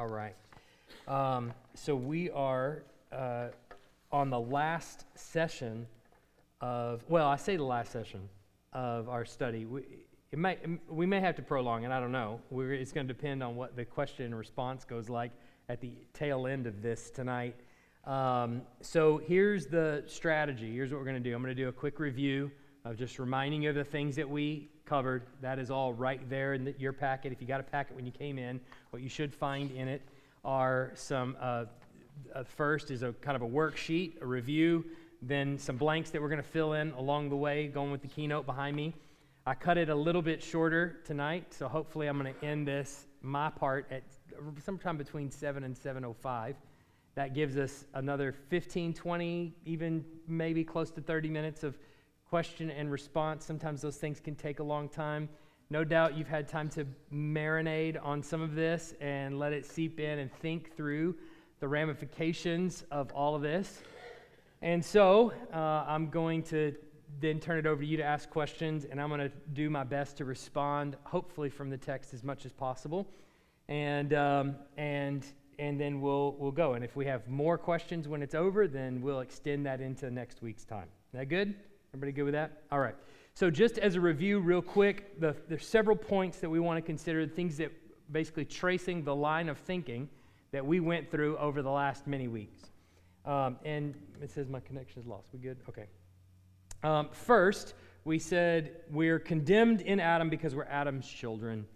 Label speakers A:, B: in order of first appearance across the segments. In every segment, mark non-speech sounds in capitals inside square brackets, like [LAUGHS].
A: All right. Um, so we are uh, on the last session of, well, I say the last session of our study. We, it may, we may have to prolong it, I don't know. We're, it's going to depend on what the question and response goes like at the tail end of this tonight. Um, so here's the strategy. Here's what we're going to do. I'm going to do a quick review of just reminding you of the things that we covered. That is all right there in the, your packet. If you got a packet when you came in, what you should find in it are some. Uh, uh, first is a kind of a worksheet, a review, then some blanks that we're going to fill in along the way, going with the keynote behind me. I cut it a little bit shorter tonight, so hopefully I'm going to end this my part at sometime between 7 and 7:05. That gives us another 15, 20, even maybe close to 30 minutes of question and response. Sometimes those things can take a long time. No doubt you've had time to marinate on some of this and let it seep in and think through the ramifications of all of this. And so uh, I'm going to then turn it over to you to ask questions, and I'm going to do my best to respond, hopefully from the text as much as possible. And, um, and, and then we'll, we'll go. And if we have more questions when it's over, then we'll extend that into next week's time. Is that good? Everybody good with that? All right. So, just as a review, real quick, the, there's several points that we want to consider, things that basically tracing the line of thinking that we went through over the last many weeks. Um, and it says my connection is lost. We good? Okay. Um, first, we said we're condemned in Adam because we're Adam's children.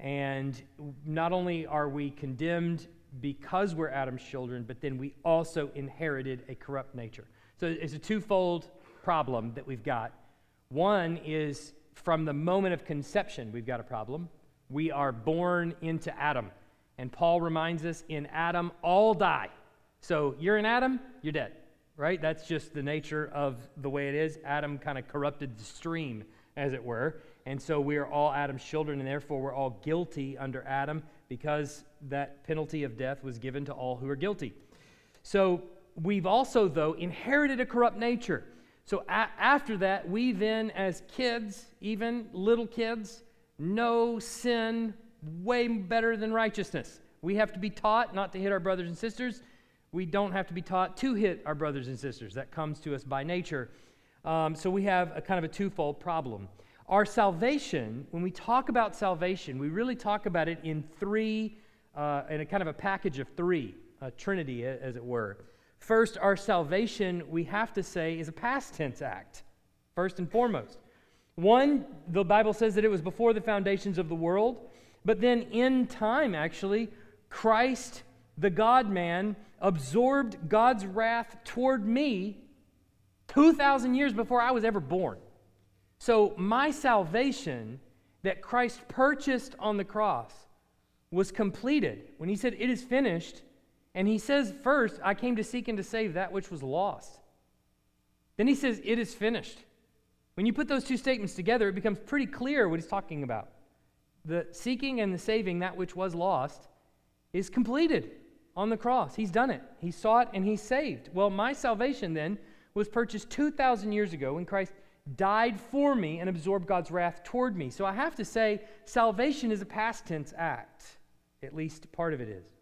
A: And not only are we condemned because we're Adam's children, but then we also inherited a corrupt nature. So it's a twofold problem that we've got. One is from the moment of conception, we've got a problem. We are born into Adam. And Paul reminds us in Adam, all die. So you're in Adam, you're dead, right? That's just the nature of the way it is. Adam kind of corrupted the stream, as it were. And so we are all Adam's children, and therefore we're all guilty under Adam because that penalty of death was given to all who are guilty. So we've also, though, inherited a corrupt nature. So a- after that, we then, as kids, even little kids, know sin way better than righteousness. We have to be taught not to hit our brothers and sisters. We don't have to be taught to hit our brothers and sisters. That comes to us by nature. Um, so we have a kind of a twofold problem. Our salvation, when we talk about salvation, we really talk about it in three, uh, in a kind of a package of three, a trinity, as it were. First, our salvation, we have to say, is a past tense act, first and foremost. One, the Bible says that it was before the foundations of the world, but then in time, actually, Christ, the God man, absorbed God's wrath toward me 2,000 years before I was ever born. So, my salvation that Christ purchased on the cross was completed. When he said, It is finished, and he says, first, I came to seek and to save that which was lost. Then he says, It is finished. When you put those two statements together, it becomes pretty clear what he's talking about. The seeking and the saving that which was lost is completed on the cross. He's done it. He sought and he saved. Well, my salvation then was purchased 2,000 years ago when Christ died for me and absorbed God's wrath toward me. So I have to say, salvation is a past tense act. At least part of it is.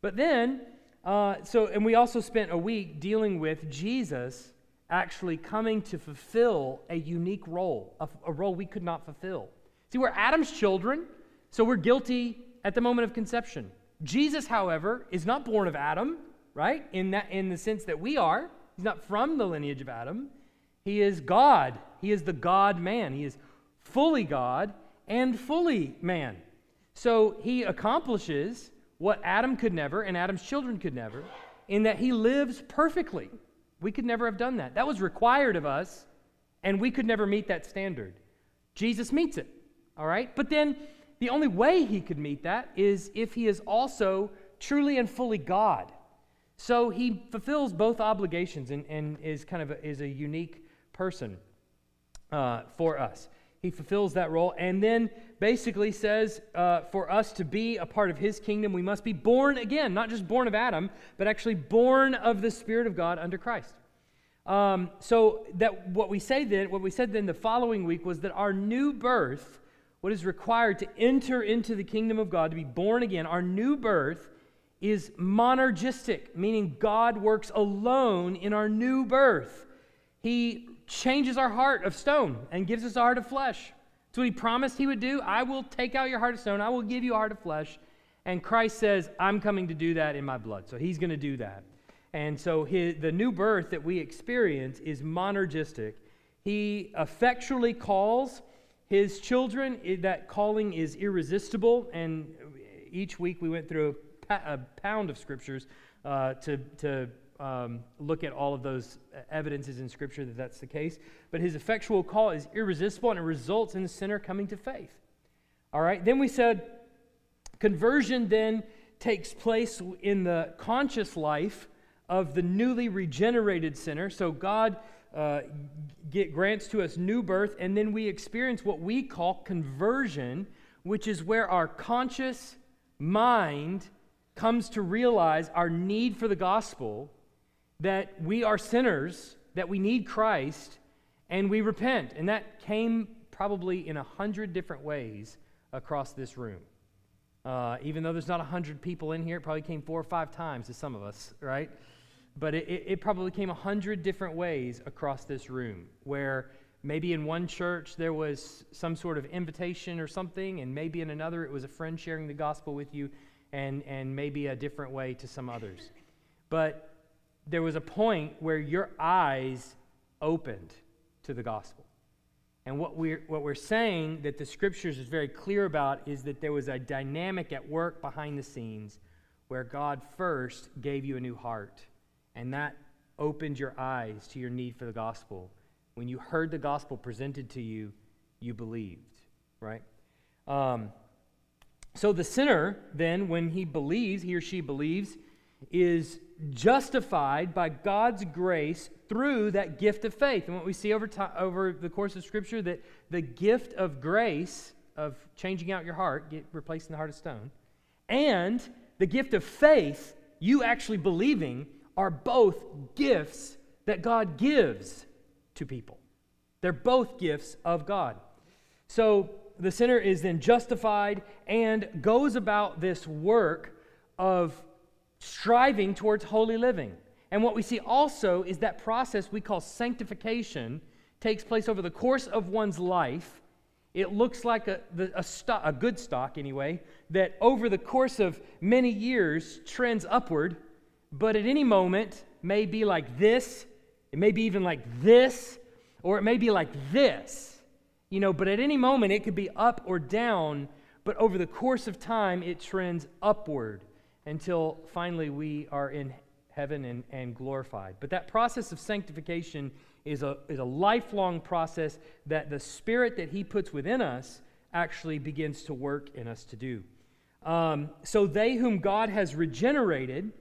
A: But then, uh, so, and we also spent a week dealing with Jesus actually coming to fulfill a unique role, a, a role we could not fulfill. See, we're Adam's children, so we're guilty at the moment of conception. Jesus, however, is not born of Adam, right? In that in the sense that we are. He's not from the lineage of Adam. He is God. He is the God man. He is fully God and fully man. So he accomplishes what Adam could never and Adam's children could never, in that he lives perfectly. We could never have done that. That was required of us, and we could never meet that standard. Jesus meets it, all right? But then the only way he could meet that is if he is also truly and fully God. So he fulfills both obligations and, and is kind of a, is a unique person uh, for us. He fulfills that role and then basically says uh, for us to be a part of his kingdom, we must be born again, not just born of Adam, but actually born of the Spirit of God under Christ. Um, so that what we say then, what we said then the following week was that our new birth, what is required to enter into the kingdom of God, to be born again, our new birth is monergistic, meaning God works alone in our new birth. He changes our heart of stone and gives us a heart of flesh. That's what he promised he would do. I will take out your heart of stone, I will give you a heart of flesh. And Christ says, I'm coming to do that in my blood. So he's going to do that. And so his, the new birth that we experience is monergistic. He effectually calls his children. That calling is irresistible. And each week we went through a, a pound of scriptures uh, to, to um, look at all of those evidences in Scripture that that's the case. But his effectual call is irresistible and it results in the sinner coming to faith. All right, then we said conversion then takes place in the conscious life of the newly regenerated sinner. So God uh, get, grants to us new birth, and then we experience what we call conversion, which is where our conscious mind comes to realize our need for the gospel that we are sinners, that we need Christ, and we repent. And that came probably in a hundred different ways across this room. Uh, even though there's not a hundred people in here, it probably came four or five times to some of us, right? But it, it probably came a hundred different ways across this room where maybe in one church there was some sort of invitation or something, and maybe in another it was a friend sharing the gospel with you, and, and maybe a different way to some others. But there was a point where your eyes opened to the gospel. And what we're, what we're saying that the scriptures is very clear about is that there was a dynamic at work behind the scenes where God first gave you a new heart. And that opened your eyes to your need for the gospel. When you heard the gospel presented to you, you believed, right? Um, so the sinner, then, when he believes, he or she believes, is justified by God's grace through that gift of faith. And what we see over, time, over the course of Scripture, that the gift of grace, of changing out your heart, get, replacing the heart of stone, and the gift of faith, you actually believing, are both gifts that God gives to people. They're both gifts of God. So the sinner is then justified and goes about this work of striving towards holy living. And what we see also is that process we call sanctification takes place over the course of one's life. It looks like a, a, a good stock, anyway, that over the course of many years trends upward, but at any moment may be like this, it may be even like this, or it may be like this. You know, but at any moment it could be up or down, but over the course of time it trends upward until finally we are in heaven and, and glorified. But that process of sanctification is a, is a lifelong process that the Spirit that He puts within us actually begins to work in us to do. Um, so they whom God has regenerated,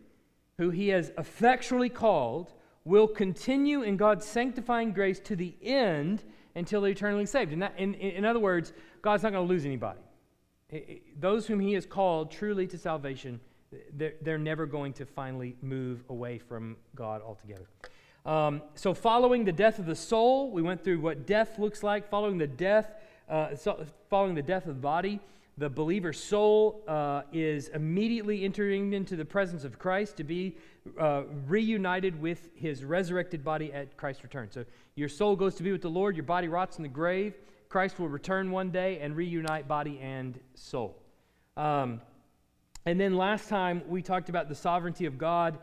A: who He has effectually called, will continue in God's sanctifying grace to the end until they're eternally saved. In, that, in, in other words, God's not going to lose anybody. Those whom He has called truly to salvation they're, they're never going to finally move away from God altogether. Um, so, following the death of the soul, we went through what death looks like. Following the death, uh, so following the death of the body, the believer's soul uh, is immediately entering into the presence of Christ to be uh, reunited with his resurrected body at Christ's return. So, your soul goes to be with the Lord. Your body rots in the grave. Christ will return one day and reunite body and soul. Um, and then last time we talked about the sovereignty of God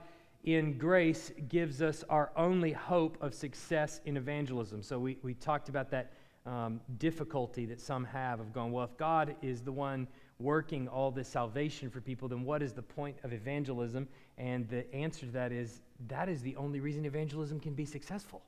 A: in grace gives us our only hope of success in evangelism. So we, we talked about that um, difficulty that some have of going, well, if God is the one working all this salvation for people, then what is the point of evangelism? And the answer to that is that is the only reason evangelism can be successful,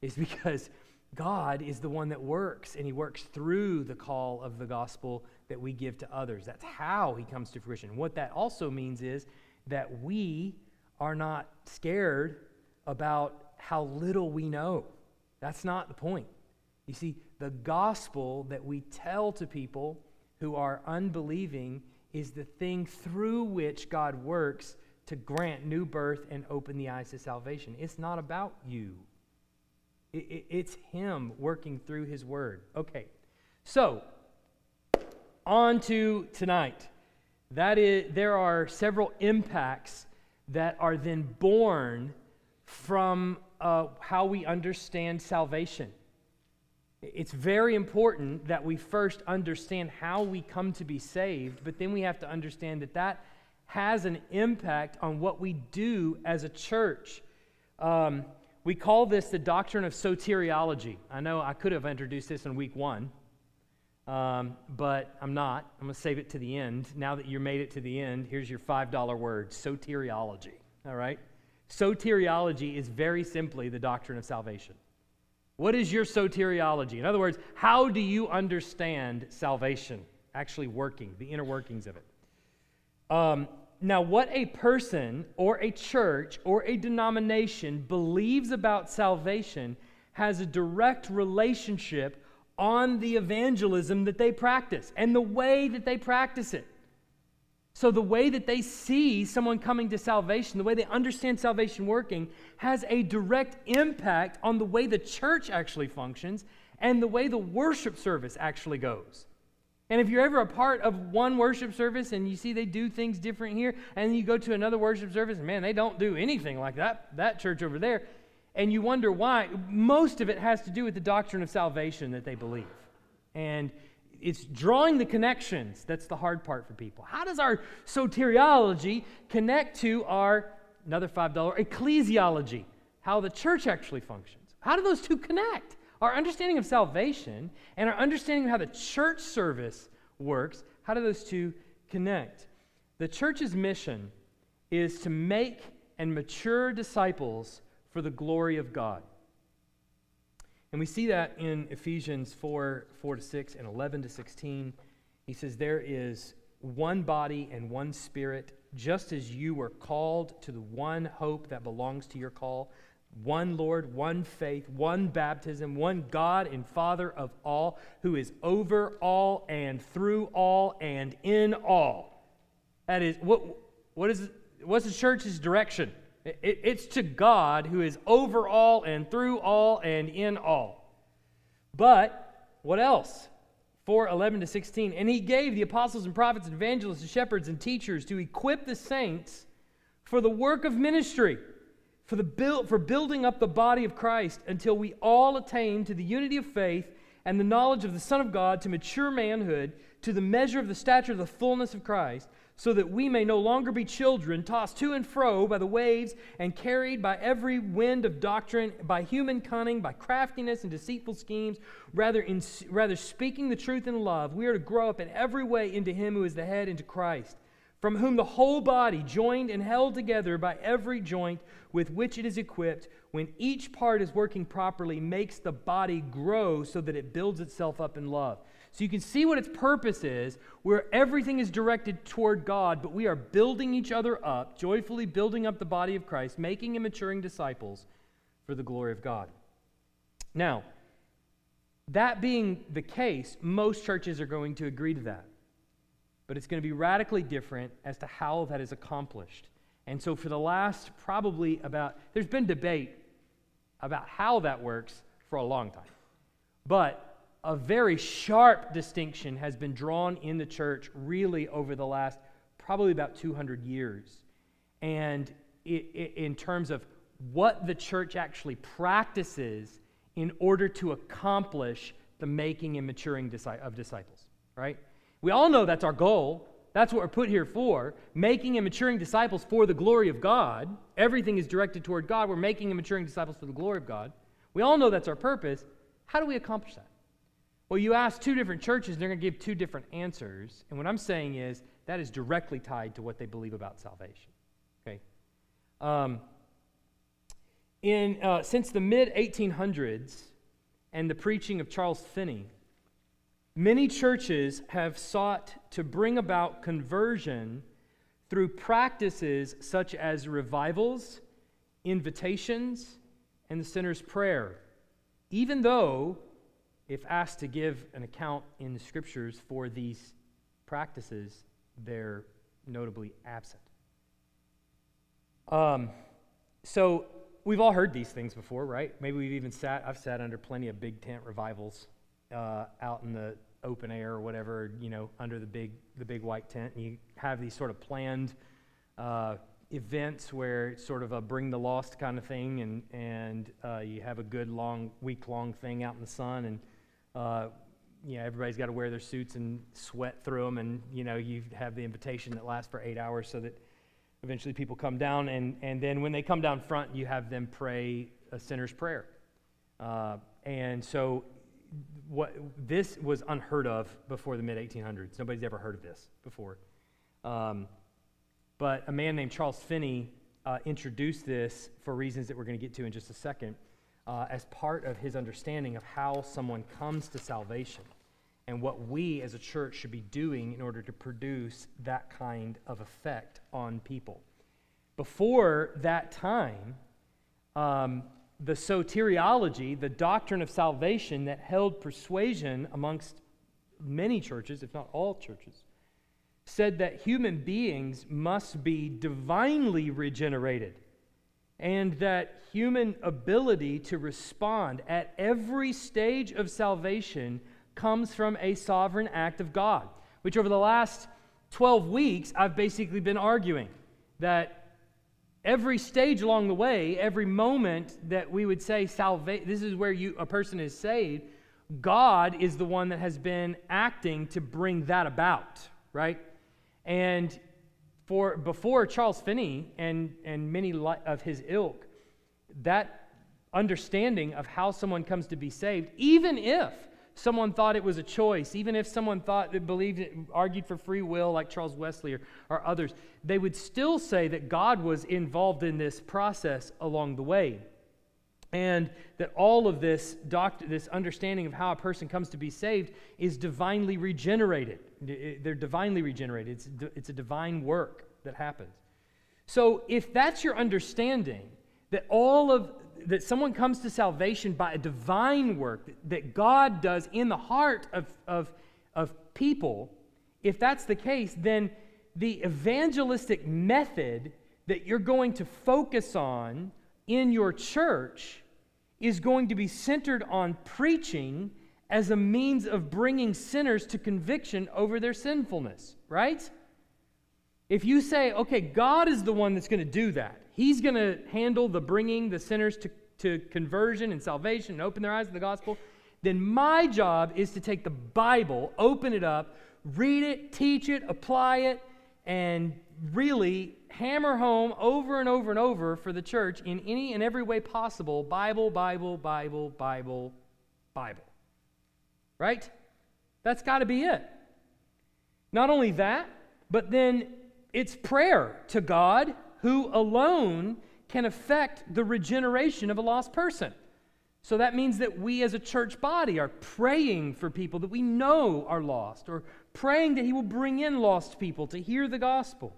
A: is [LAUGHS] because God is the one that works, and He works through the call of the gospel that we give to others. That's how He comes to fruition. What that also means is that we are not scared about how little we know. That's not the point. You see, the gospel that we tell to people who are unbelieving is the thing through which God works to grant new birth and open the eyes to salvation. It's not about you. It, it, it's Him working through His Word. Okay, so on to tonight. That is, there are several impacts that are then born from uh, how we understand salvation. It's very important that we first understand how we come to be saved, but then we have to understand that that has an impact on what we do as a church. Um, we call this the doctrine of soteriology. I know I could have introduced this in week one, um, but I'm not. I'm going to save it to the end. Now that you made it to the end, here's your $5 word soteriology. All right? Soteriology is very simply the doctrine of salvation. What is your soteriology? In other words, how do you understand salvation actually working, the inner workings of it? Um, now, what a person or a church or a denomination believes about salvation has a direct relationship on the evangelism that they practice and the way that they practice it. So, the way that they see someone coming to salvation, the way they understand salvation working, has a direct impact on the way the church actually functions and the way the worship service actually goes. And if you're ever a part of one worship service and you see they do things different here, and you go to another worship service, and man, they don't do anything like that, that church over there, and you wonder why, most of it has to do with the doctrine of salvation that they believe. And it's drawing the connections that's the hard part for people. How does our soteriology connect to our, another $5, ecclesiology, how the church actually functions? How do those two connect? Our understanding of salvation and our understanding of how the church service works, how do those two connect? The church's mission is to make and mature disciples for the glory of God. And we see that in Ephesians 4 4 to 6 and 11 to 16. He says, There is one body and one spirit, just as you were called to the one hope that belongs to your call one Lord, one faith, one baptism, one God and Father of all, who is over all and through all and in all. That is, what, what is, what's the church's direction? It, it's to God who is over all and through all and in all. But what else? 4 11 to 16. And he gave the apostles and prophets and evangelists and shepherds and teachers to equip the saints for the work of ministry for, the build, for building up the body of Christ until we all attain to the unity of faith and the knowledge of the Son of God to mature manhood, to the measure of the stature of the fullness of Christ, so that we may no longer be children, tossed to and fro by the waves and carried by every wind of doctrine, by human cunning, by craftiness and deceitful schemes. Rather, in, rather speaking the truth in love, we are to grow up in every way into Him who is the head, into Christ from whom the whole body, joined and held together by every joint with which it is equipped, when each part is working properly, makes the body grow so that it builds itself up in love. So you can see what its purpose is, where everything is directed toward God, but we are building each other up, joyfully building up the body of Christ, making and maturing disciples for the glory of God. Now, that being the case, most churches are going to agree to that but it's going to be radically different as to how that is accomplished. And so, for the last probably about, there's been debate about how that works for a long time. But a very sharp distinction has been drawn in the church really over the last probably about 200 years. And it, it, in terms of what the church actually practices in order to accomplish the making and maturing of disciples, right? We all know that's our goal. That's what we're put here for making and maturing disciples for the glory of God. Everything is directed toward God. We're making and maturing disciples for the glory of God. We all know that's our purpose. How do we accomplish that? Well, you ask two different churches, and they're going to give two different answers. And what I'm saying is that is directly tied to what they believe about salvation. Okay? Um, in, uh, since the mid 1800s and the preaching of Charles Finney, Many churches have sought to bring about conversion through practices such as revivals, invitations, and the sinner's prayer, even though, if asked to give an account in the scriptures for these practices, they're notably absent. Um, so we've all heard these things before, right? Maybe we've even sat, I've sat under plenty of big tent revivals uh, out in the open air or whatever, you know, under the big the big white tent, and you have these sort of planned uh, events where it's sort of a bring the lost kind of thing, and and uh, you have a good long week long thing out in the sun, and uh, everybody's got to wear their suits and sweat through them, and you know you have the invitation that lasts for eight hours, so that eventually people come down, and and then when they come down front, you have them pray a sinner's prayer, uh, and so. What this was unheard of before the mid 1800s. Nobody's ever heard of this before. Um, but a man named Charles Finney uh, introduced this for reasons that we're going to get to in just a second uh, as part of his understanding of how someone comes to salvation and what we as a church should be doing in order to produce that kind of effect on people. Before that time, um, the soteriology, the doctrine of salvation that held persuasion amongst many churches, if not all churches, said that human beings must be divinely regenerated and that human ability to respond at every stage of salvation comes from a sovereign act of God, which over the last 12 weeks I've basically been arguing that every stage along the way, every moment that we would say salvation, this is where you a person is saved, God is the one that has been acting to bring that about, right? And for before Charles Finney and, and many of his ilk, that understanding of how someone comes to be saved, even if someone thought it was a choice, even if someone thought that believed it, argued for free will, like Charles Wesley or, or others, they would still say that God was involved in this process along the way and that all of this doctor, this understanding of how a person comes to be saved is divinely regenerated. They're divinely regenerated. It's, it's a divine work that happens. So if that's your understanding, that all of that someone comes to salvation by a divine work that God does in the heart of, of, of people, if that's the case, then the evangelistic method that you're going to focus on in your church is going to be centered on preaching as a means of bringing sinners to conviction over their sinfulness, right? If you say, okay, God is the one that's going to do that, He's going to handle the bringing the sinners to, to conversion and salvation and open their eyes to the gospel, then my job is to take the Bible, open it up, read it, teach it, apply it, and really hammer home over and over and over for the church in any and every way possible Bible, Bible, Bible, Bible, Bible. Right? That's got to be it. Not only that, but then it's prayer to God who alone can affect the regeneration of a lost person. So that means that we as a church body are praying for people that we know are lost, or praying that He will bring in lost people to hear the gospel.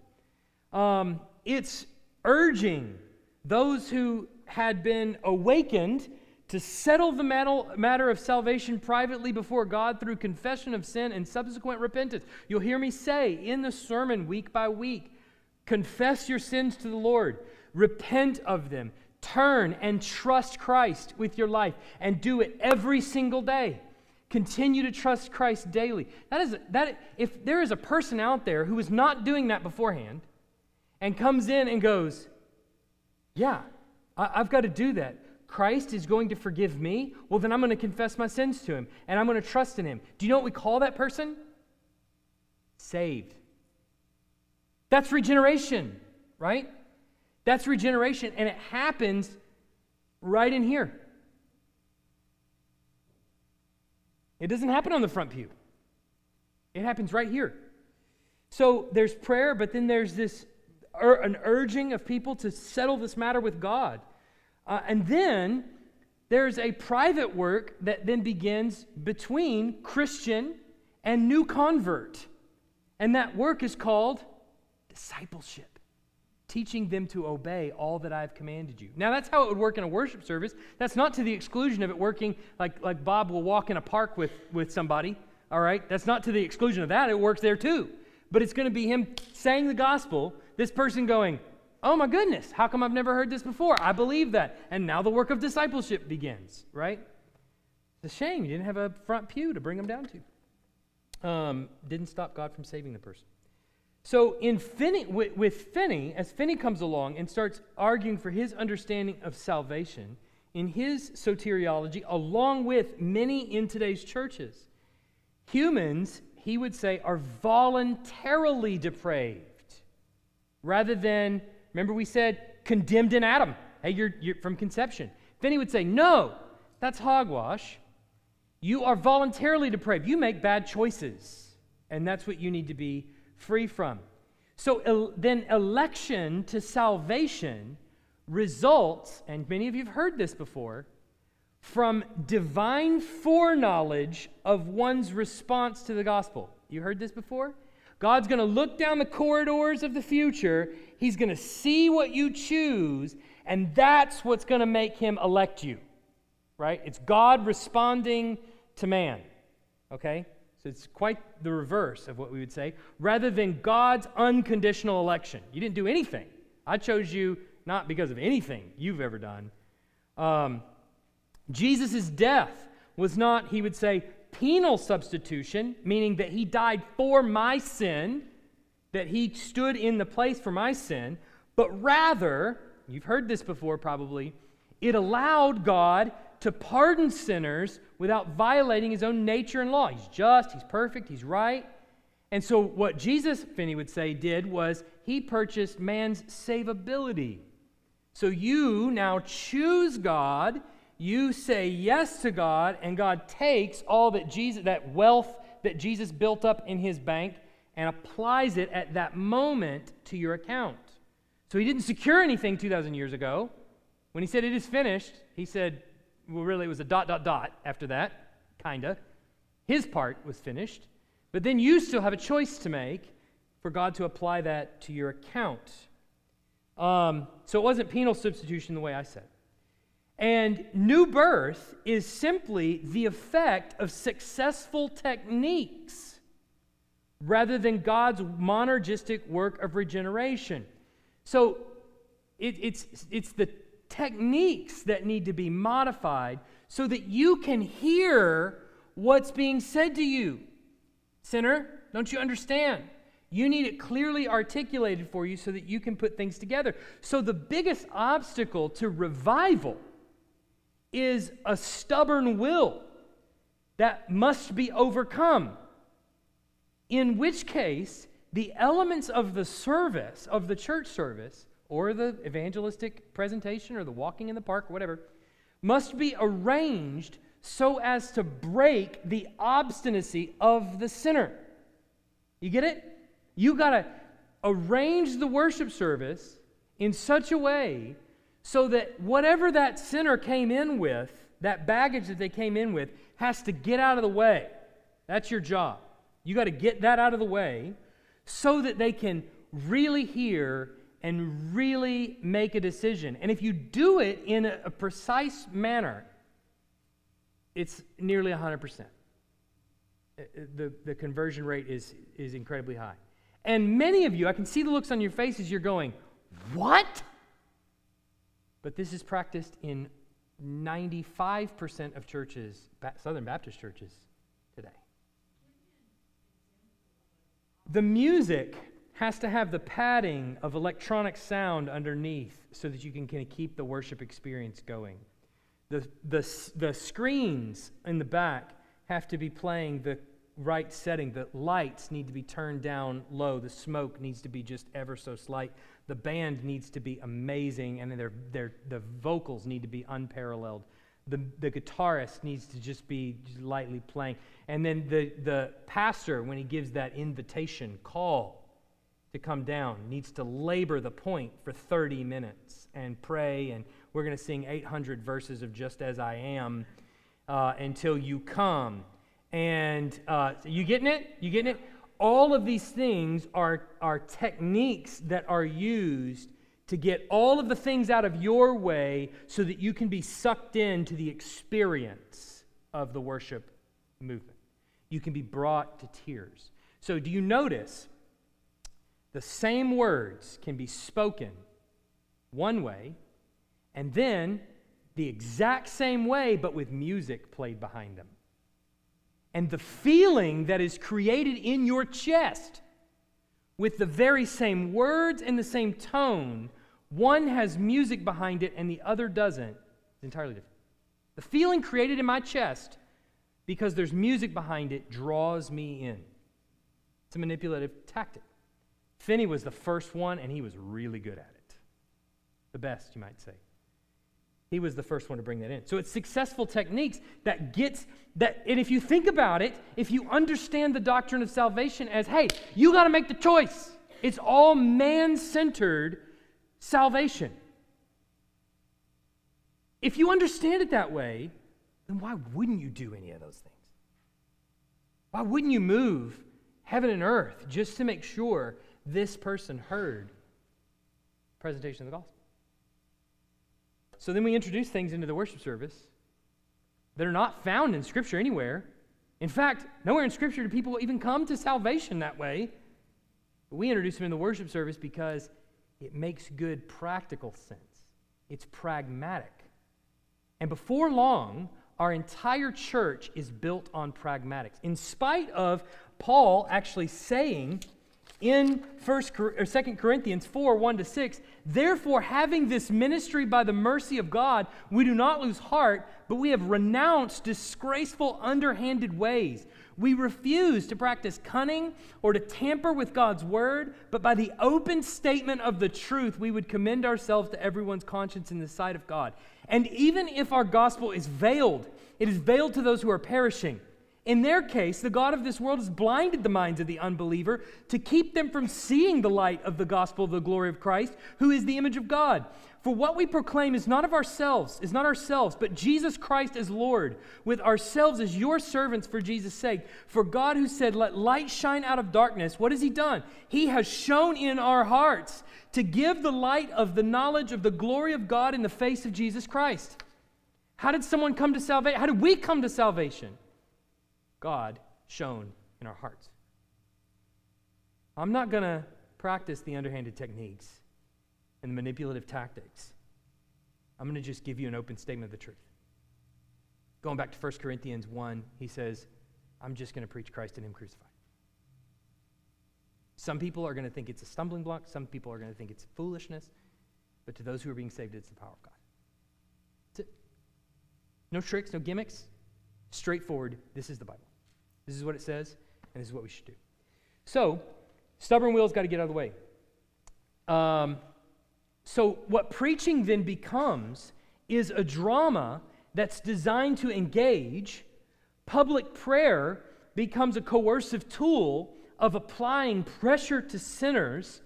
A: Um, it's urging those who had been awakened to settle the matter of salvation privately before God through confession of sin and subsequent repentance. You'll hear me say in the sermon week by week confess your sins to the Lord, repent of them, turn and trust Christ with your life, and do it every single day. Continue to trust Christ daily. That is, that, if there is a person out there who is not doing that beforehand, and comes in and goes, Yeah, I, have got to do that. Christ is going to forgive me. Well, then I'm going to confess my sins to him and I'm going to trust in him. Do you know what we call that person? Saved. That's regeneration, right? That's regeneration, and it happens right in here. It doesn't happen on the front pew, it happens right here. So there's prayer, but then there's this ur- an urging of people to settle this matter with God. Uh, and then there's a private work that then begins between Christian and new convert. And that work is called discipleship teaching them to obey all that I've commanded you. Now, that's how it would work in a worship service. That's not to the exclusion of it working like, like Bob will walk in a park with, with somebody, all right? That's not to the exclusion of that. It works there too. But it's going to be him saying the gospel this person going, Oh my goodness, how come I've never heard this before? I believe that. And now the work of discipleship begins, right? It's a shame you didn't have a front pew to bring them down to. um, didn't stop God from saving the person. So in Finney, with, with Finney, as Finney comes along and starts arguing for his understanding of salvation, in his soteriology, along with many in today's churches, humans, he would say, are voluntarily depraved rather than, remember we said, condemned in Adam. Hey, you're, you're from conception. Finney would say, no, that's hogwash. You are voluntarily depraved. You make bad choices, and that's what you need to be free from. So el- then, election to salvation results, and many of you have heard this before, from divine foreknowledge of one's response to the gospel. You heard this before? God's going to look down the corridors of the future. He's going to see what you choose, and that's what's going to make him elect you. Right? It's God responding to man. Okay? So it's quite the reverse of what we would say. Rather than God's unconditional election. You didn't do anything. I chose you not because of anything you've ever done. Um, Jesus' death was not, he would say, penal substitution, meaning that he died for my sin, that he stood in the place for my sin, but rather, you've heard this before probably, it allowed God to pardon sinners without violating his own nature and law. He's just, he's perfect, he's right. And so, what Jesus, Finney would say, did was he purchased man's savability. So you now choose God, you say yes to God, and God takes all that Jesus, that wealth that Jesus built up in his bank and applies it at that moment to your account. So he didn't secure anything 2,000 years ago. When he said it is finished, he said, well, really, it was a dot, dot, dot after that, kinda. His part was finished. But then you still have a choice to make for God to apply that to your account. Um, so it wasn't penal substitution the way I said. And new birth is simply the effect of successful techniques rather than God's monergistic work of regeneration. So it, it's, it's the techniques that need to be modified so that you can hear what's being said to you. Sinner, don't you understand? You need it clearly articulated for you so that you can put things together. So, the biggest obstacle to revival is a stubborn will that must be overcome. In which case, the elements of the service, of the church service, or the evangelistic presentation, or the walking in the park, or whatever, must be arranged so as to break the obstinacy of the sinner. You get it? You got to arrange the worship service in such a way so that whatever that sinner came in with, that baggage that they came in with, has to get out of the way. That's your job. You got to get that out of the way so that they can really hear and really make a decision. And if you do it in a, a precise manner, it's nearly 100%. Uh, uh, the, the conversion rate is, is incredibly high. And many of you, I can see the looks on your faces, you're going, What? But this is practiced in 95% of churches, Southern Baptist churches today. The music has to have the padding of electronic sound underneath so that you can kind of keep the worship experience going. The, the, the screens in the back have to be playing the right setting. The lights need to be turned down low. The smoke needs to be just ever so slight. The band needs to be amazing, and their, their, the vocals need to be unparalleled. The, the guitarist needs to just be lightly playing. And then the, the pastor, when he gives that invitation call to come down, needs to labor the point for 30 minutes and pray. And we're going to sing 800 verses of Just As I Am uh, until you come. And uh, you getting it? You getting it? All of these things are, are techniques that are used to get all of the things out of your way so that you can be sucked into the experience of the worship movement. You can be brought to tears. So, do you notice the same words can be spoken one way and then the exact same way, but with music played behind them? and the feeling that is created in your chest with the very same words and the same tone, one has music behind it and the other doesn't, it's entirely different. The feeling created in my chest because there's music behind it draws me in. It's a manipulative tactic. Finney was the first one, and he was really good at it. The best, you might say. He was the first one to bring that in. So it's successful techniques that gets that and if you think about it, if you understand the doctrine of salvation as, hey, you got to make the choice. It's all man-centered salvation. If you understand it that way, then why wouldn't you do any of those things? Why wouldn't you move heaven and earth just to make sure this person heard presentation of the gospel? So then we introduce things into the worship service that are not found in Scripture anywhere. In fact, nowhere in Scripture do people even come to salvation that way. But we introduce them in the worship service because it makes good practical sense. It's pragmatic. And before long, our entire church is built on pragmatics. In spite of Paul actually saying in First or Second Corinthians 4 1 to 6. Therefore, having this ministry by the mercy of God, we do not lose heart, but we have renounced disgraceful, underhanded ways. We refuse to practice cunning or to tamper with God's word, but by the open statement of the truth, we would commend ourselves to everyone's conscience in the sight of God. And even if our gospel is veiled, it is veiled to those who are perishing. In their case, the God of this world has blinded the minds of the unbeliever to keep them from seeing the light of the gospel of the glory of Christ, who is the image of God. For what we proclaim is not of ourselves, is not ourselves, but Jesus Christ as Lord, with ourselves as your servants for Jesus' sake. For God, who said, Let light shine out of darkness, what has He done? He has shone in our hearts to give the light of the knowledge of the glory of God in the face of Jesus Christ. How did someone come to salvation? How did we come to salvation? God shone in our hearts. I'm not going to practice the underhanded techniques and the manipulative tactics. I'm going to just give you an open statement of the truth. Going back to 1 Corinthians 1, he says, I'm just going to preach Christ and Him crucified. Some people are going to think it's a stumbling block, some people are going to think it's foolishness, but to those who are being saved, it's the power of God. That's it. No tricks, no gimmicks, straightforward. This is the Bible. This is what it says, and this is what we should do. So, stubborn will's got to get out of the way. Um, so, what preaching then becomes is a drama that's designed to engage. Public prayer becomes a coercive tool of applying pressure to sinners.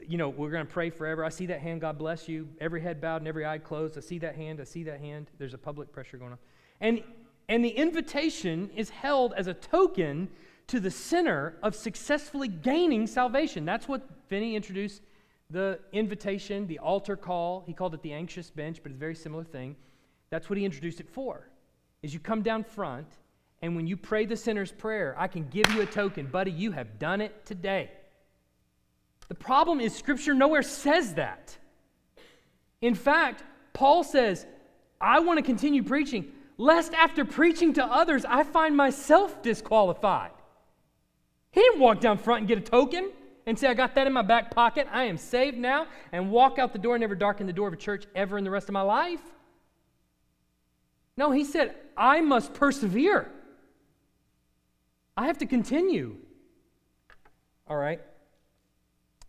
A: You know, we're going to pray forever. I see that hand, God bless you. Every head bowed and every eye closed. I see that hand, I see that hand. There's a public pressure going on. And and the invitation is held as a token to the sinner of successfully gaining salvation. That's what Finney introduced the invitation, the altar call. He called it the anxious bench, but it's a very similar thing. That's what he introduced it for. Is you come down front, and when you pray the sinner's prayer, I can give you a token, buddy, you have done it today. The problem is scripture nowhere says that. In fact, Paul says, I want to continue preaching lest after preaching to others, I find myself disqualified. He didn't walk down front and get a token and say, I got that in my back pocket. I am saved now, and walk out the door and never darken the door of a church ever in the rest of my life. No, he said, I must persevere. I have to continue. All right?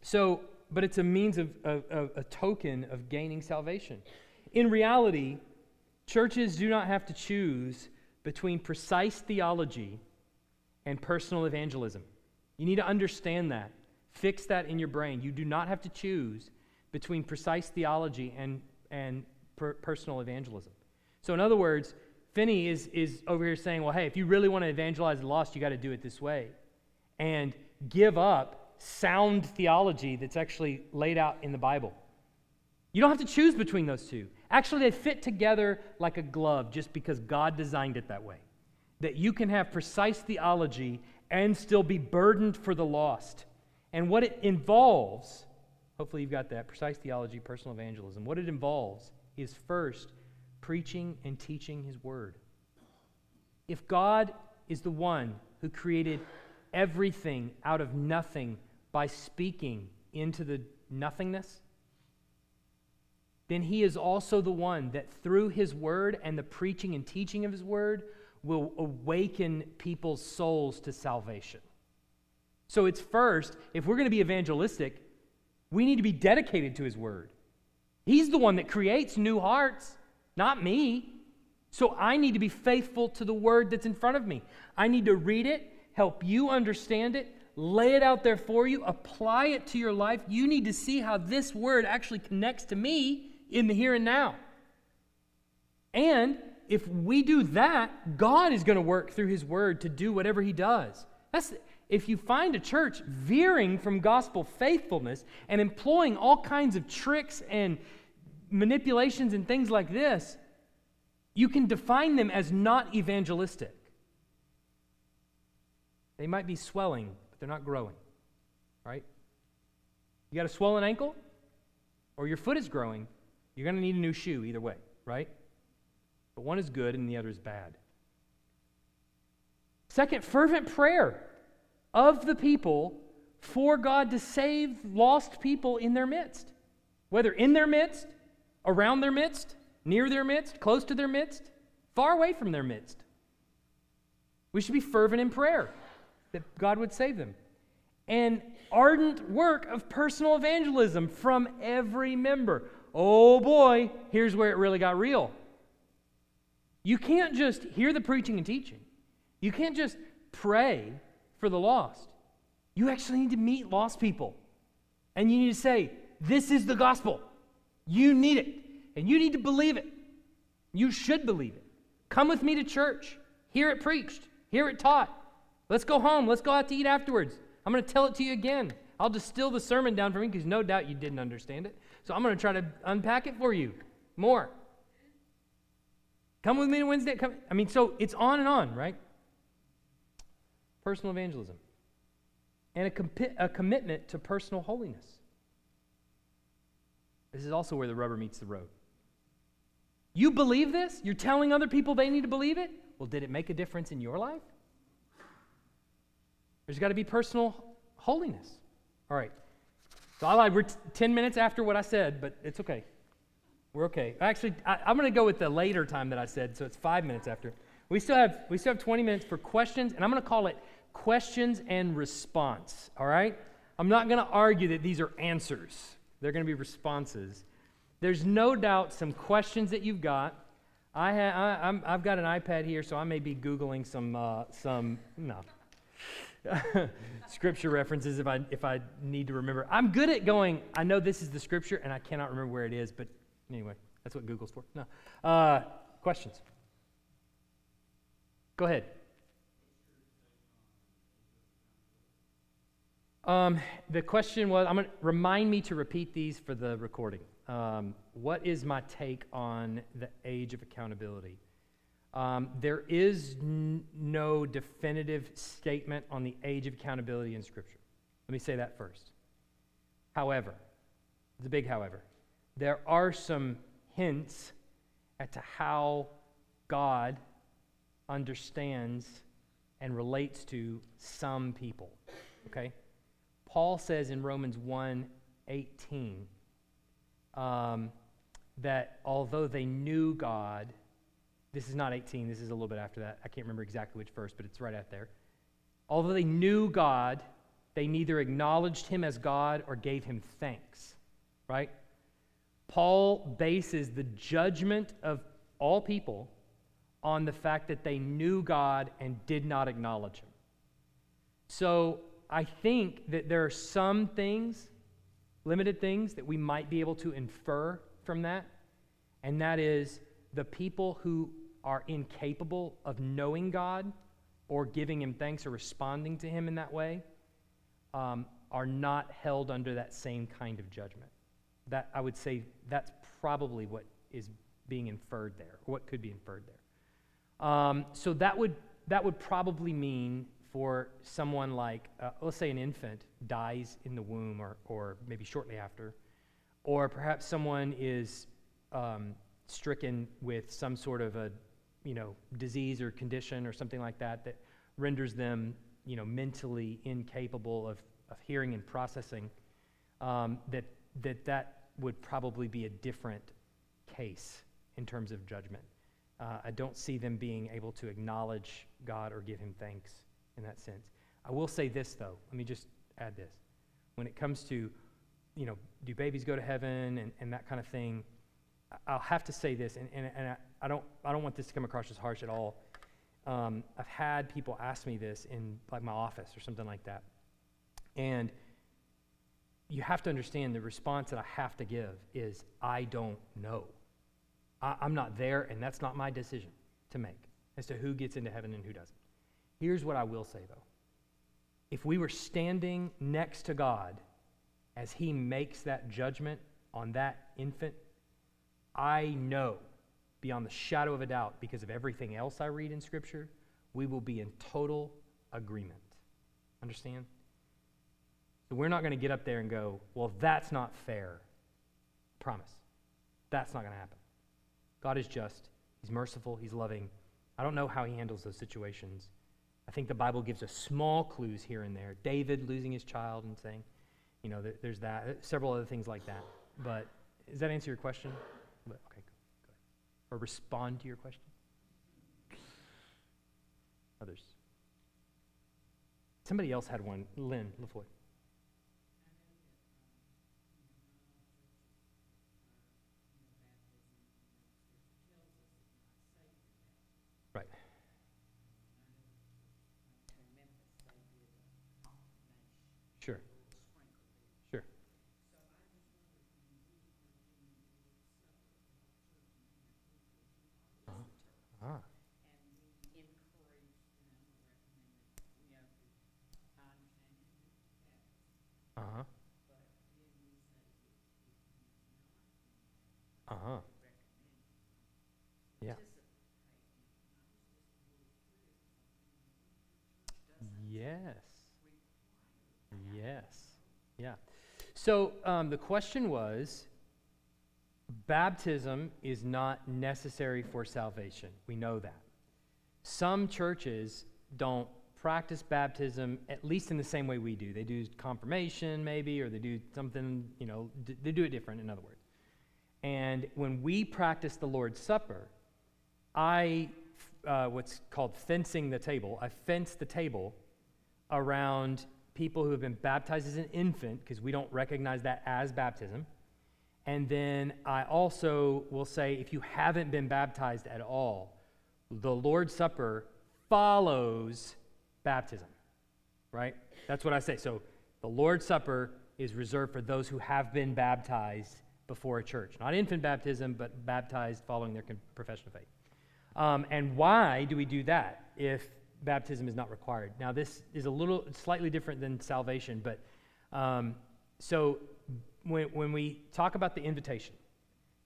A: So, but it's a means of, of, of a token of gaining salvation. In reality, Churches do not have to choose between precise theology and personal evangelism. You need to understand that. Fix that in your brain. You do not have to choose between precise theology and, and per- personal evangelism. So, in other words, Finney is, is over here saying, well, hey, if you really want to evangelize the lost, you got to do it this way. And give up sound theology that's actually laid out in the Bible. You don't have to choose between those two. Actually, they fit together like a glove just because God designed it that way. That you can have precise theology and still be burdened for the lost. And what it involves, hopefully you've got that precise theology, personal evangelism. What it involves is first preaching and teaching His Word. If God is the one who created everything out of nothing by speaking into the nothingness, then he is also the one that through his word and the preaching and teaching of his word will awaken people's souls to salvation. So it's first, if we're going to be evangelistic, we need to be dedicated to his word. He's the one that creates new hearts, not me. So I need to be faithful to the word that's in front of me. I need to read it, help you understand it, lay it out there for you, apply it to your life. You need to see how this word actually connects to me in the here and now. And if we do that, God is going to work through his word to do whatever he does. That's if you find a church veering from gospel faithfulness and employing all kinds of tricks and manipulations and things like this, you can define them as not evangelistic. They might be swelling, but they're not growing. Right? You got a swollen ankle or your foot is growing, you're going to need a new shoe either way, right? But one is good and the other is bad. Second, fervent prayer of the people for God to save lost people in their midst, whether in their midst, around their midst, near their midst, close to their midst, far away from their midst. We should be fervent in prayer that God would save them. And ardent work of personal evangelism from every member. Oh boy, here's where it really got real. You can't just hear the preaching and teaching. You can't just pray for the lost. You actually need to meet lost people. And you need to say, This is the gospel. You need it. And you need to believe it. You should believe it. Come with me to church. Hear it preached. Hear it taught. Let's go home. Let's go out to eat afterwards. I'm going to tell it to you again. I'll distill the sermon down for me because no doubt you didn't understand it. So I'm going to try to unpack it for you more. Come with me to Wednesday. Come. I mean, so it's on and on, right? Personal evangelism. And a, compi- a commitment to personal holiness. This is also where the rubber meets the road. You believe this? You're telling other people they need to believe it? Well, did it make a difference in your life? There's got to be personal holiness. All right. So I lied. We're t- 10 minutes after what I said, but it's okay. We're okay. Actually, I, am going to go with the later time that I said, so it's five minutes after. We still have we still have 20 minutes for questions, and I'm going to call it questions and response. All right. I'm not going to argue that these are answers. They're going to be responses. There's no doubt some questions that you've got. I ha- I, have got an iPad here, so I may be googling some uh, some no. [LAUGHS] scripture references if I if I need to remember. I'm good at going. I know this is the scripture, and I cannot remember where it is, but Anyway, that's what Google's for. No. Uh, questions? Go ahead. Um, the question was I'm going to remind me to repeat these for the recording. Um, what is my take on the age of accountability? Um, there is no definitive statement on the age of accountability in Scripture. Let me say that first. However, the big however, there are some hints as to how God understands and relates to some people. Okay? Paul says in Romans 1 18 um, that although they knew God, this is not 18, this is a little bit after that. I can't remember exactly which verse, but it's right out there. Although they knew God, they neither acknowledged him as God or gave him thanks. Right? Paul bases the judgment of all people on the fact that they knew God and did not acknowledge Him. So I think that there are some things, limited things, that we might be able to infer from that, and that is the people who are incapable of knowing God or giving Him thanks or responding to Him in that way um, are not held under that same kind of judgment. That I would say that's probably what is being inferred there, or what could be inferred there. Um, so that would that would probably mean for someone like, uh, let's say, an infant dies in the womb, or or maybe shortly after, or perhaps someone is um, stricken with some sort of a you know disease or condition or something like that that renders them, you know, mentally incapable of, of hearing and processing, um, that, that that would probably be a different case in terms of judgment. Uh, I don't see them being able to acknowledge God or give him thanks in that sense. I will say this, though. Let me just add this. When it comes to, you know, do babies go to heaven and, and that kind of thing, I'll have to say this, and, and, and I, I, don't, I don't want this to come across as harsh at all. Um, I've had people ask me this in like my office or something like that. And you have to understand the response that I have to give is I don't know. I, I'm not there, and that's not my decision to make as to who gets into heaven and who doesn't. Here's what I will say, though. If we were standing next to God as He makes that judgment on that infant, I know beyond the shadow of a doubt, because of everything else I read in Scripture, we will be in total agreement. Understand? So we're not going to get up there and go, well, that's not fair. Promise. That's not going to happen. God is just, He's merciful, He's loving. I don't know how He handles those situations. I think the Bible gives us small clues here and there. David losing his child and saying, you know, there's that, several other things like that. But does that answer your question? Okay. Or respond to your question? Others. Somebody else had one. Lynn LaFoy. So um, the question was baptism is not necessary for salvation. We know that. Some churches don't practice baptism at least in the same way we do. They do confirmation, maybe, or they do something, you know, d- they do it different, in other words. And when we practice the Lord's Supper, I, uh, what's called fencing the table, I fence the table around people who have been baptized as an infant, because we don't recognize that as baptism. And then I also will say if you haven't been baptized at all, the Lord's Supper follows baptism, right? That's what I say. So the Lord's Supper is reserved for those who have been baptized before a church. Not infant baptism, but baptized following their profession of faith. Um, and why do we do that if baptism is not required. Now, this is a little slightly different than salvation, but um, so when, when we talk about the invitation,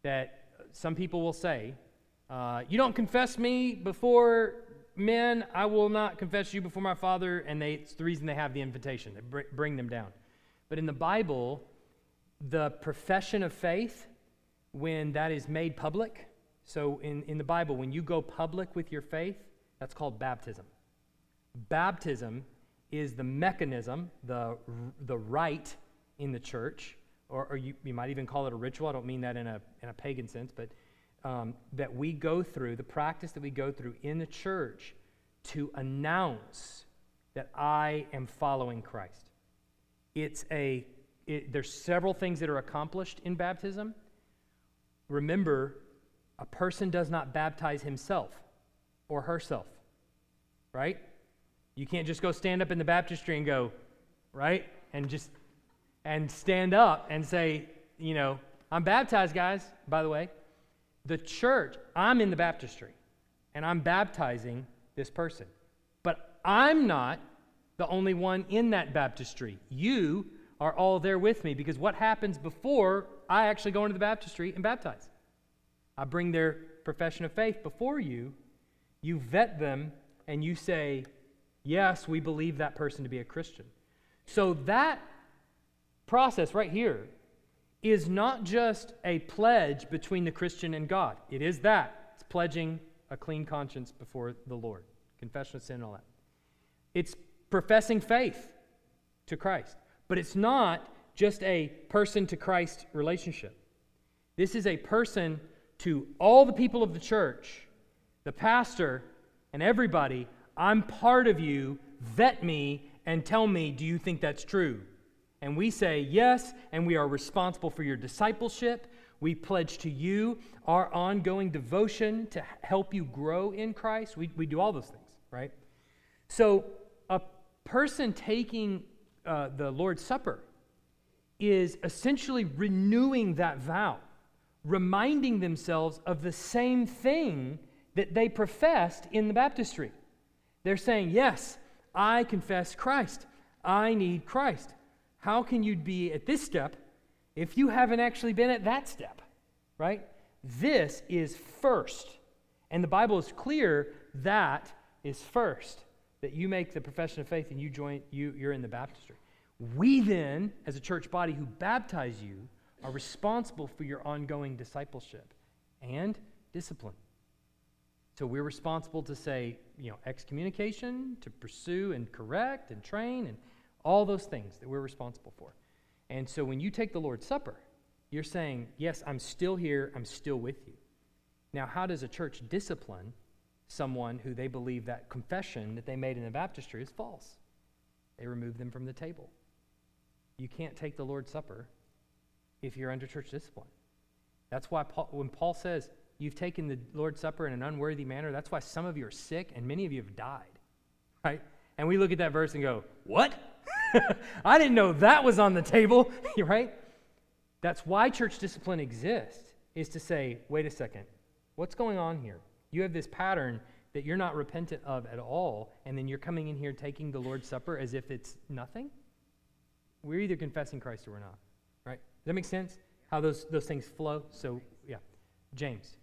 A: that some people will say, uh, You don't confess me before men, I will not confess you before my Father, and they, it's the reason they have the invitation, they br- bring them down. But in the Bible, the profession of faith, when that is made public, so in, in the Bible, when you go public with your faith, that's called baptism. Baptism is the mechanism, the, the rite in the church, or, or you, you might even call it a ritual. I don't mean that in a, in a pagan sense, but um, that we go through, the practice that we go through in the church to announce that I am following Christ. It's a, it, there's several things that are accomplished in baptism. Remember, a person does not baptize himself or herself, right? You can't just go stand up in the baptistry and go, right? And just and stand up and say, you know, I'm baptized, guys, by the way. The church, I'm in the baptistry and I'm baptizing this person. But I'm not the only one in that baptistry. You are all there with me because what happens before I actually go into the baptistry and baptize? I bring their profession of faith before you, you vet them, and you say, Yes, we believe that person to be a Christian. So that process right here is not just a pledge between the Christian and God. It is that. It's pledging a clean conscience before the Lord, confession of sin and all that. It's professing faith to Christ. But it's not just a person to Christ relationship. This is a person to all the people of the church, the pastor, and everybody. I'm part of you. Vet me and tell me, do you think that's true? And we say yes, and we are responsible for your discipleship. We pledge to you our ongoing devotion to help you grow in Christ. We, we do all those things, right? So, a person taking uh, the Lord's Supper is essentially renewing that vow, reminding themselves of the same thing that they professed in the baptistry. They're saying, Yes, I confess Christ. I need Christ. How can you be at this step if you haven't actually been at that step? Right? This is first. And the Bible is clear that is first. That you make the profession of faith and you join you you're in the baptistry. We then, as a church body who baptize you, are responsible for your ongoing discipleship and discipline. So we're responsible to say, you know, excommunication, to pursue and correct and train and all those things that we're responsible for. And so when you take the Lord's Supper, you're saying, yes, I'm still here, I'm still with you. Now, how does a church discipline someone who they believe that confession that they made in the baptistry is false? They remove them from the table. You can't take the Lord's Supper if you're under church discipline. That's why Paul, when Paul says, You've taken the Lord's Supper in an unworthy manner, that's why some of you are sick and many of you have died. Right? And we look at that verse and go, What? [LAUGHS] I didn't know that was on the table, [LAUGHS] right? That's why church discipline exists, is to say, wait a second, what's going on here? You have this pattern that you're not repentant of at all, and then you're coming in here taking the Lord's Supper as if it's nothing? We're either confessing Christ or we're not, right? Does that make sense? How those, those things flow? So, yeah. James.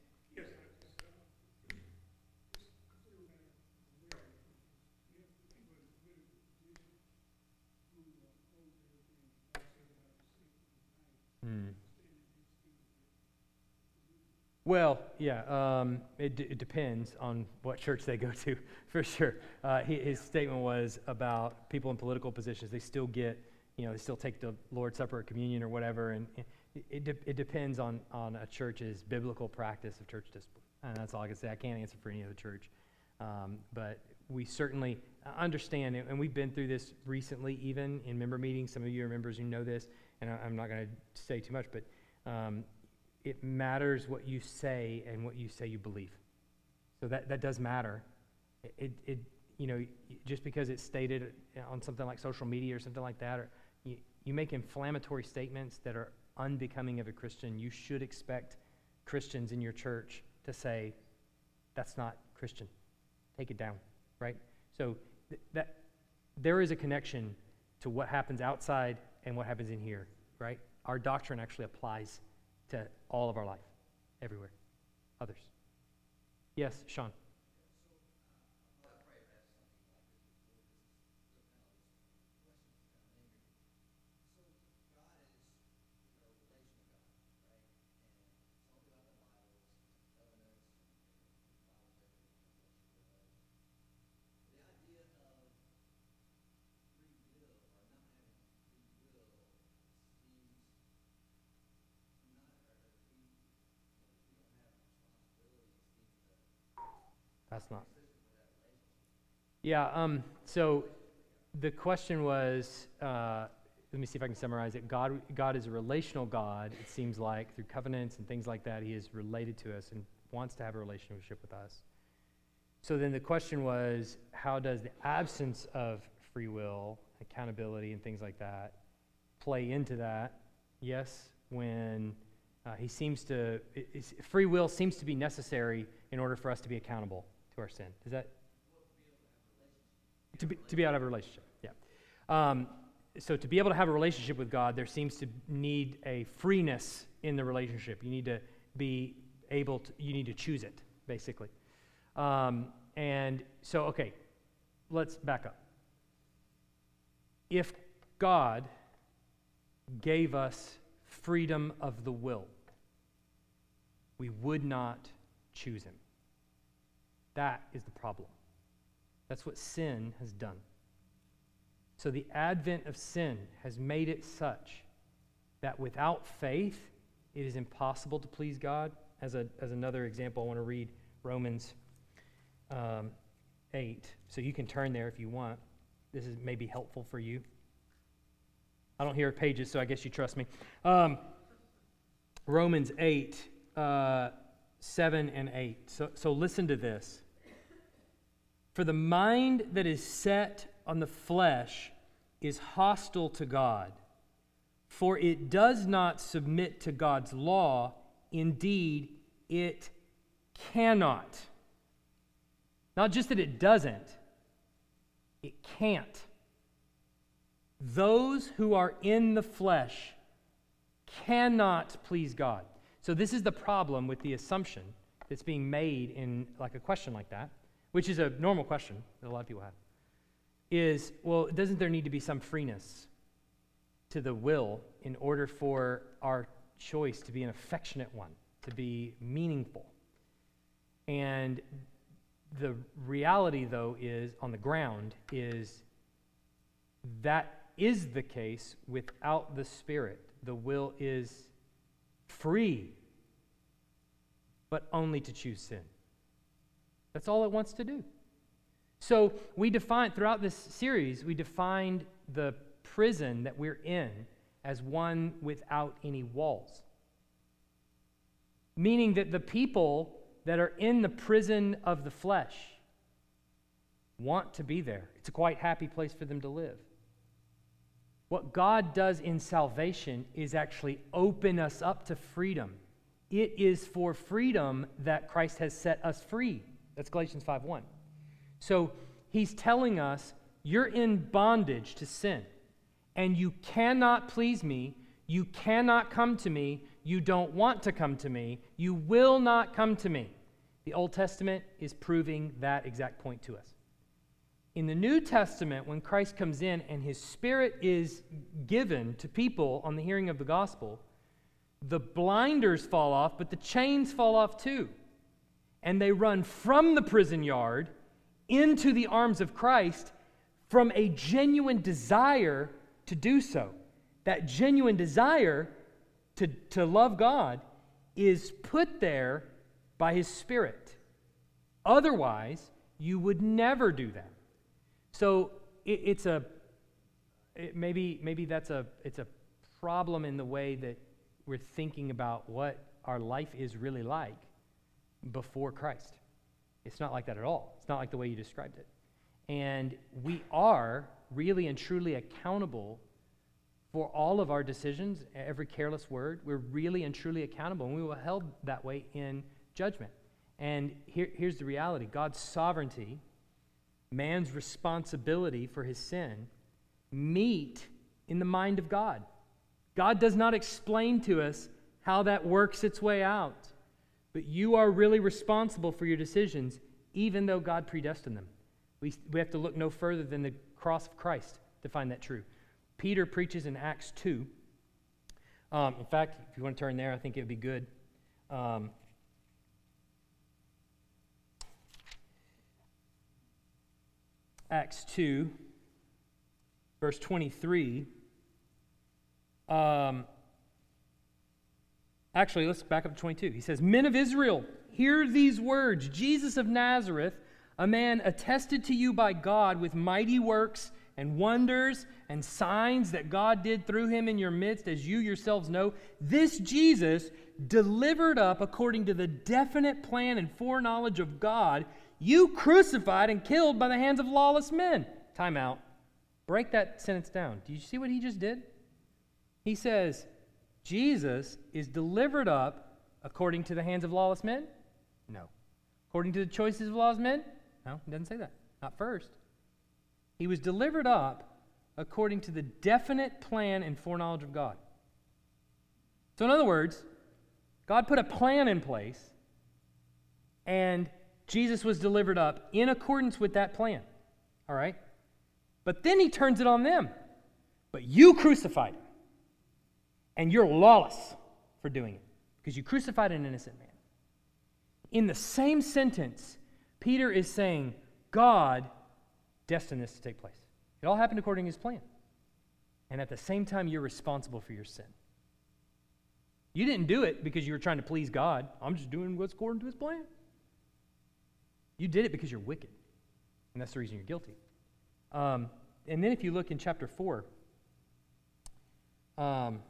A: Well, yeah, um, it, d- it, depends on what church they go [LAUGHS] to, for sure. Uh, he, his statement was about people in political positions. They still get, you know, they still take the Lord's Supper or communion or whatever, and it, it, de- it depends on, on a church's biblical practice of church discipline. And that's all I can say. I can't answer for any other church. Um, but we certainly understand, and we've been through this recently, even in member meetings. Some of you are members who know this and I, am not going to say too much, but um, it matters what you say and what you say you believe. So that, that does matter. It, it, you know, just because it's stated on something like social media or something like that, or you, you make inflammatory statements that are unbecoming of a Christian, you should expect Christians in your church to say, that's not Christian. Take it down, right? So th- that there is a connection to what happens outside and what happens in here, right? Our doctrine actually applies to all of our life, everywhere. Others. Yes, Sean. That's not. Yeah, um, so the question was uh, let me see if I can summarize it. God, God is a relational God, it seems like, through covenants and things like that. He is related to us and wants to have a relationship with us. So then the question was how does the absence of free will, accountability, and things like that play into that? Yes, when uh, he seems to, free will seems to be necessary in order for us to be accountable to our sin. Is that? To be, to be to have a relationship, yeah. Um, so to be able to have a relationship with God, there seems to need a freeness in the relationship. You need to be able to, you need to choose it, basically. Um, and so, okay, let's back up. If God gave us freedom of the will, we would not choose him. That is the problem. That's what sin has done. So the advent of sin has made it such that without faith, it is impossible to please God. As, a, as another example, I want to read Romans um, 8. So you can turn there if you want. This is maybe helpful for you. I don't hear pages, so I guess you trust me. Um, Romans 8, uh, 7 and 8. So, so listen to this. For the mind that is set on the flesh is hostile to God, for it does not submit to God's law. Indeed, it cannot. Not just that it doesn't, it can't. Those who are in the flesh cannot please God. So this is the problem with the assumption that's being made in like a question like that, which is a normal question that a lot of people have. Is well, doesn't there need to be some freeness to the will in order for our choice to be an affectionate one, to be meaningful? And the reality, though, is on the ground is that is the case without the Spirit. The will is free, but only to choose sin. That's all it wants to do. So we define, throughout this series, we defined the prison that we're in as one without any walls. Meaning that the people that are in the prison of the flesh want to be there. It's a quite happy place for them to live. What God does in salvation is actually open us up to freedom. It is for freedom that Christ has set us free. That's Galatians 5:1. So he's telling us you're in bondage to sin and you cannot please me, you cannot come to me, you don't want to come to me, you will not come to me. The Old Testament is proving that exact point to us. In the New Testament, when Christ comes in and his Spirit is given to people on the hearing of the gospel, the blinders fall off, but the chains fall off too. And they run from the prison yard into the arms of Christ from a genuine desire to do so. That genuine desire to, to love God is put there by His Spirit. Otherwise, you would never do that. So it, it's a it maybe maybe that's a it's a problem in the way that we're thinking about what our life is really like before Christ. It's not like that at all. It's not like the way you described it. And we are really and truly accountable for all of our decisions, every careless word. We're really and truly accountable, and we will held that way in judgment. And here, here's the reality God's sovereignty man's responsibility for his sin meet in the mind of God. God does not explain to us how that works its way out, but you are really responsible for your decisions, even though God predestined them. We, we have to look no further than the cross of Christ to find that true. Peter preaches in Acts 2. Um, in fact, if you want to turn there, I think it would be good. Um, Acts 2, verse 23. Um, actually, let's back up to 22. He says, Men of Israel, hear these words Jesus of Nazareth, a man attested to you by God with mighty works and wonders and signs that God did through him in your midst, as you yourselves know. This Jesus, delivered up according to the definite plan and foreknowledge of God, you crucified and killed by the hands of lawless men. Time out. Break that sentence down. Do you see what he just did? He says, Jesus is delivered up according to the hands of lawless men? No. According to the choices of lawless men? No, he doesn't say that. Not first. He was delivered up according to the definite plan and foreknowledge of God. So, in other words, God put a plan in place, and Jesus was delivered up in accordance with that plan. All right? But then he turns it on them. But you crucified him. And you're lawless for doing it because you crucified an innocent man. In the same sentence, Peter is saying, God destined this to take place. It all happened according to his plan. And at the same time, you're responsible for your sin. You didn't do it because you were trying to please God. I'm just doing what's according to his plan. You did it because you're wicked. And that's the reason you're guilty. Um, and then if you look in chapter 4, um,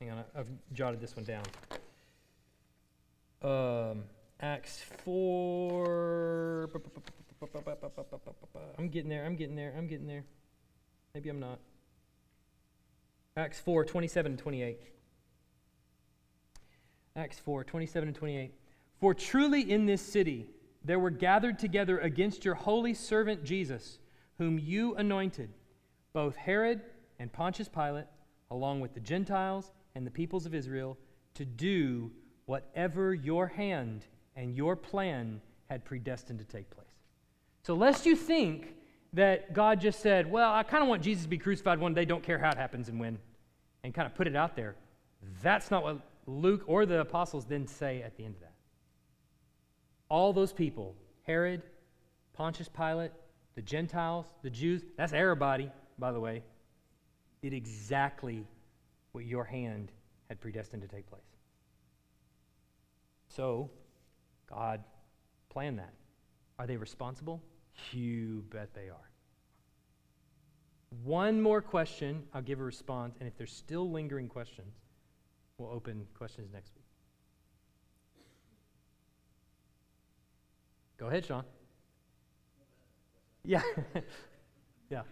A: hang on, I've jotted this one down. Um, Acts 4. I'm getting there, I'm getting there, I'm getting there. Maybe I'm not. Acts 4, 27 and 28. Acts 4, 27 and 28. For truly in this city there were gathered together against your holy servant Jesus, whom you anointed, both Herod and Pontius Pilate, along with the Gentiles and the peoples of Israel, to do whatever your hand and your plan had predestined to take place. So, lest you think that God just said, Well, I kind of want Jesus to be crucified one day, don't care how it happens and when, and kind of put it out there, that's not what Luke or the apostles then say at the end of that. All those people, Herod, Pontius Pilate, the Gentiles, the Jews, that's everybody, by the way, did exactly what your hand had predestined to take place. So, God planned that. Are they responsible? You bet they are. One more question, I'll give a response, and if there's still lingering questions, we'll open questions next week. Go ahead, Sean. Yeah. [LAUGHS] yeah.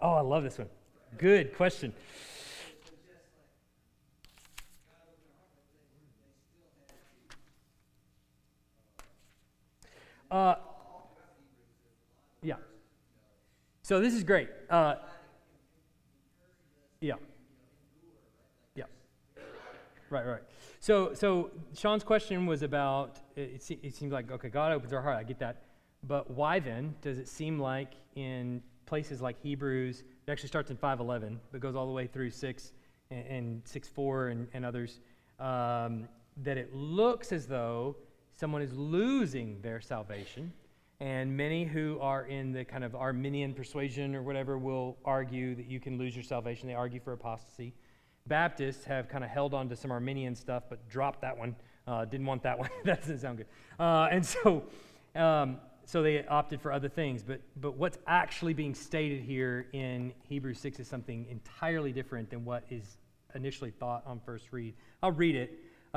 A: Oh, I love this one. Good question. Uh, yeah. So this is great. Uh, yeah. Yeah. Right, right. So, so Sean's question was about it, it seems like, okay, God opens our heart. I get that. But why then does it seem like in places like Hebrews, it actually starts in 5.11, but goes all the way through 6 and, and 6.4 and, and others, um, that it looks as though someone is losing their salvation. And many who are in the kind of Arminian persuasion or whatever will argue that you can lose your salvation. They argue for apostasy. Baptists have kind of held on to some Arminian stuff, but dropped that one. Uh, didn't want that one. [LAUGHS] that doesn't sound good. Uh, and so um, so they opted for other things. But, but what's actually being stated here in Hebrews 6 is something entirely different than what is initially thought on first read. I'll read it.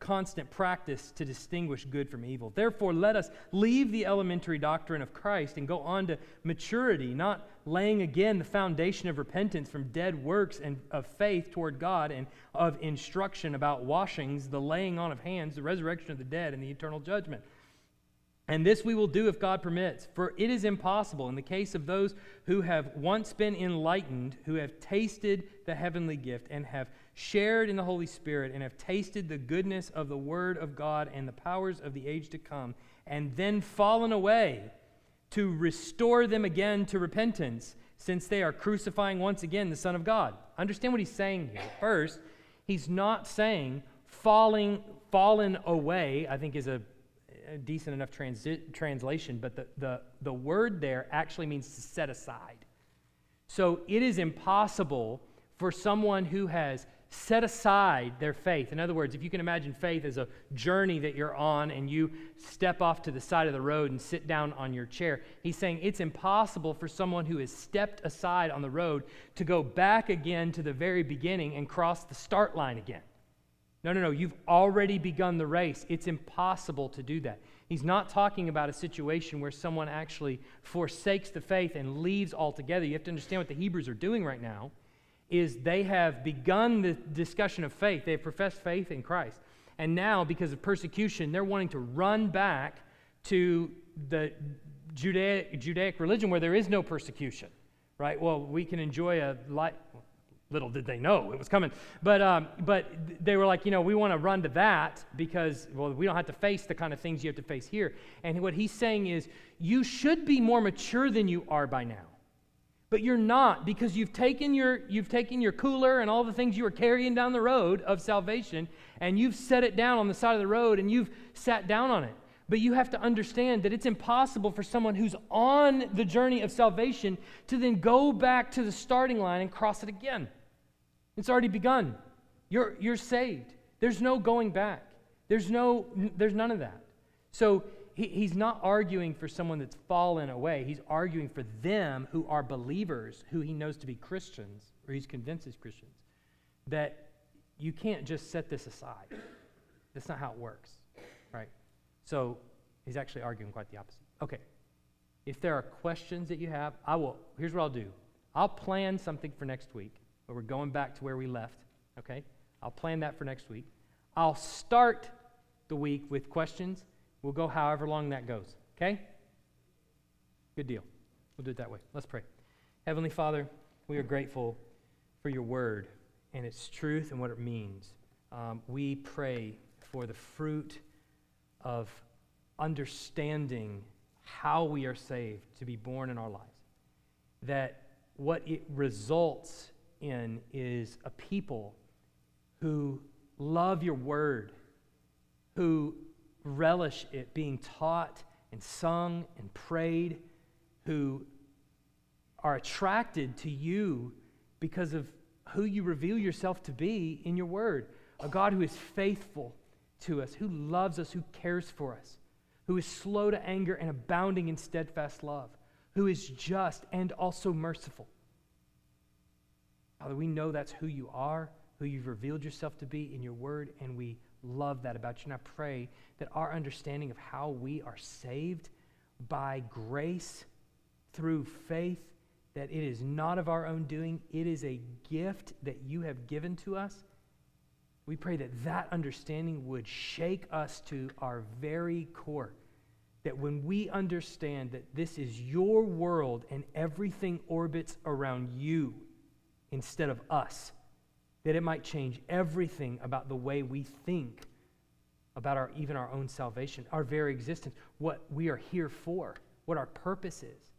A: constant practice to distinguish good from evil. Therefore, let us leave the elementary doctrine of Christ and go on to maturity, not laying again the foundation of repentance from dead works and of faith toward God and of instruction about washings, the laying on of hands, the resurrection of the dead, and the eternal judgment. And this we will do if God permits, for it is impossible in the case of those who have once been enlightened, who have tasted the heavenly gift, and have shared in the Holy Spirit, and have tasted the goodness of the Word of God and the powers of the age to come, and then fallen away, to restore them again to repentance, since they are crucifying once again the Son of God. Understand what he's saying here. First, he's not saying falling, fallen away, I think is a a decent enough transi- translation, but the, the, the word there actually means to set aside. So it is impossible for someone who has set aside their faith. In other words, if you can imagine faith as a journey that you're on and you step off to the side of the road and sit down on your chair, he's saying it's impossible for someone who has stepped aside on the road to go back again to the very beginning and cross the start line again. No, no, no. You've already begun the race. It's impossible to do that. He's not talking about a situation where someone actually forsakes the faith and leaves altogether. You have to understand what the Hebrews are doing right now is they have begun the discussion of faith. They have professed faith in Christ. And now, because of persecution, they're wanting to run back to the Judaic, Judaic religion where there is no persecution, right? Well, we can enjoy a. Little did they know it was coming. But, um, but they were like, you know, we want to run to that because, well, we don't have to face the kind of things you have to face here. And what he's saying is, you should be more mature than you are by now. But you're not because you've taken your you've taken your cooler and all the things you were carrying down the road of salvation and you've set it down on the side of the road and you've sat down on it. But you have to understand that it's impossible for someone who's on the journey of salvation to then go back to the starting line and cross it again. It's already begun. You're, you're saved. There's no going back. There's, no, there's none of that. So he, he's not arguing for someone that's fallen away. He's arguing for them who are believers, who he knows to be Christians, or he's convinced is Christians, that you can't just set this aside. That's not how it works, right? So he's actually arguing quite the opposite. Okay. If there are questions that you have, I will, here's what I'll do. I'll plan something for next week where we're going back to where we left, okay? I'll plan that for next week. I'll start the week with questions We'll go however long that goes, okay? Good deal. We'll do it that way. Let's pray. Heavenly Father, we are grateful for your word and its truth and what it means. Um, we pray for the fruit of understanding how we are saved to be born in our lives. That what it results in is a people who love your word, who relish it being taught and sung and prayed, who are attracted to you because of who you reveal yourself to be in your word. A God who is faithful to us, who loves us, who cares for us, who is slow to anger and abounding in steadfast love, who is just and also merciful. Father, we know that's who you are, who you've revealed yourself to be in your word, and we love that about you. And I pray that our understanding of how we are saved by grace through faith, that it is not of our own doing, it is a gift that you have given to us. We pray that that understanding would shake us to our very core. That when we understand that this is your world and everything orbits around you instead of us, that it might change everything about the way we think about our even our own salvation, our very existence, what we are here for, what our purpose is.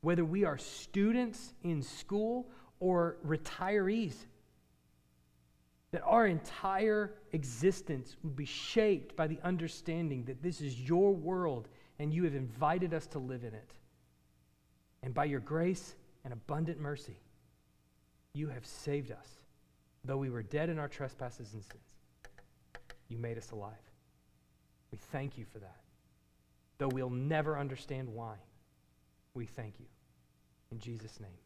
A: Whether we are students in school or retirees, that our entire existence would be shaped by the understanding that this is your world and you have invited us to live in it. And by your grace and abundant mercy, you have saved us. Though we were dead in our trespasses and sins, you made us alive. We thank you for that. Though we'll never understand why, we thank you. In Jesus' name,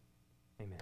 A: amen.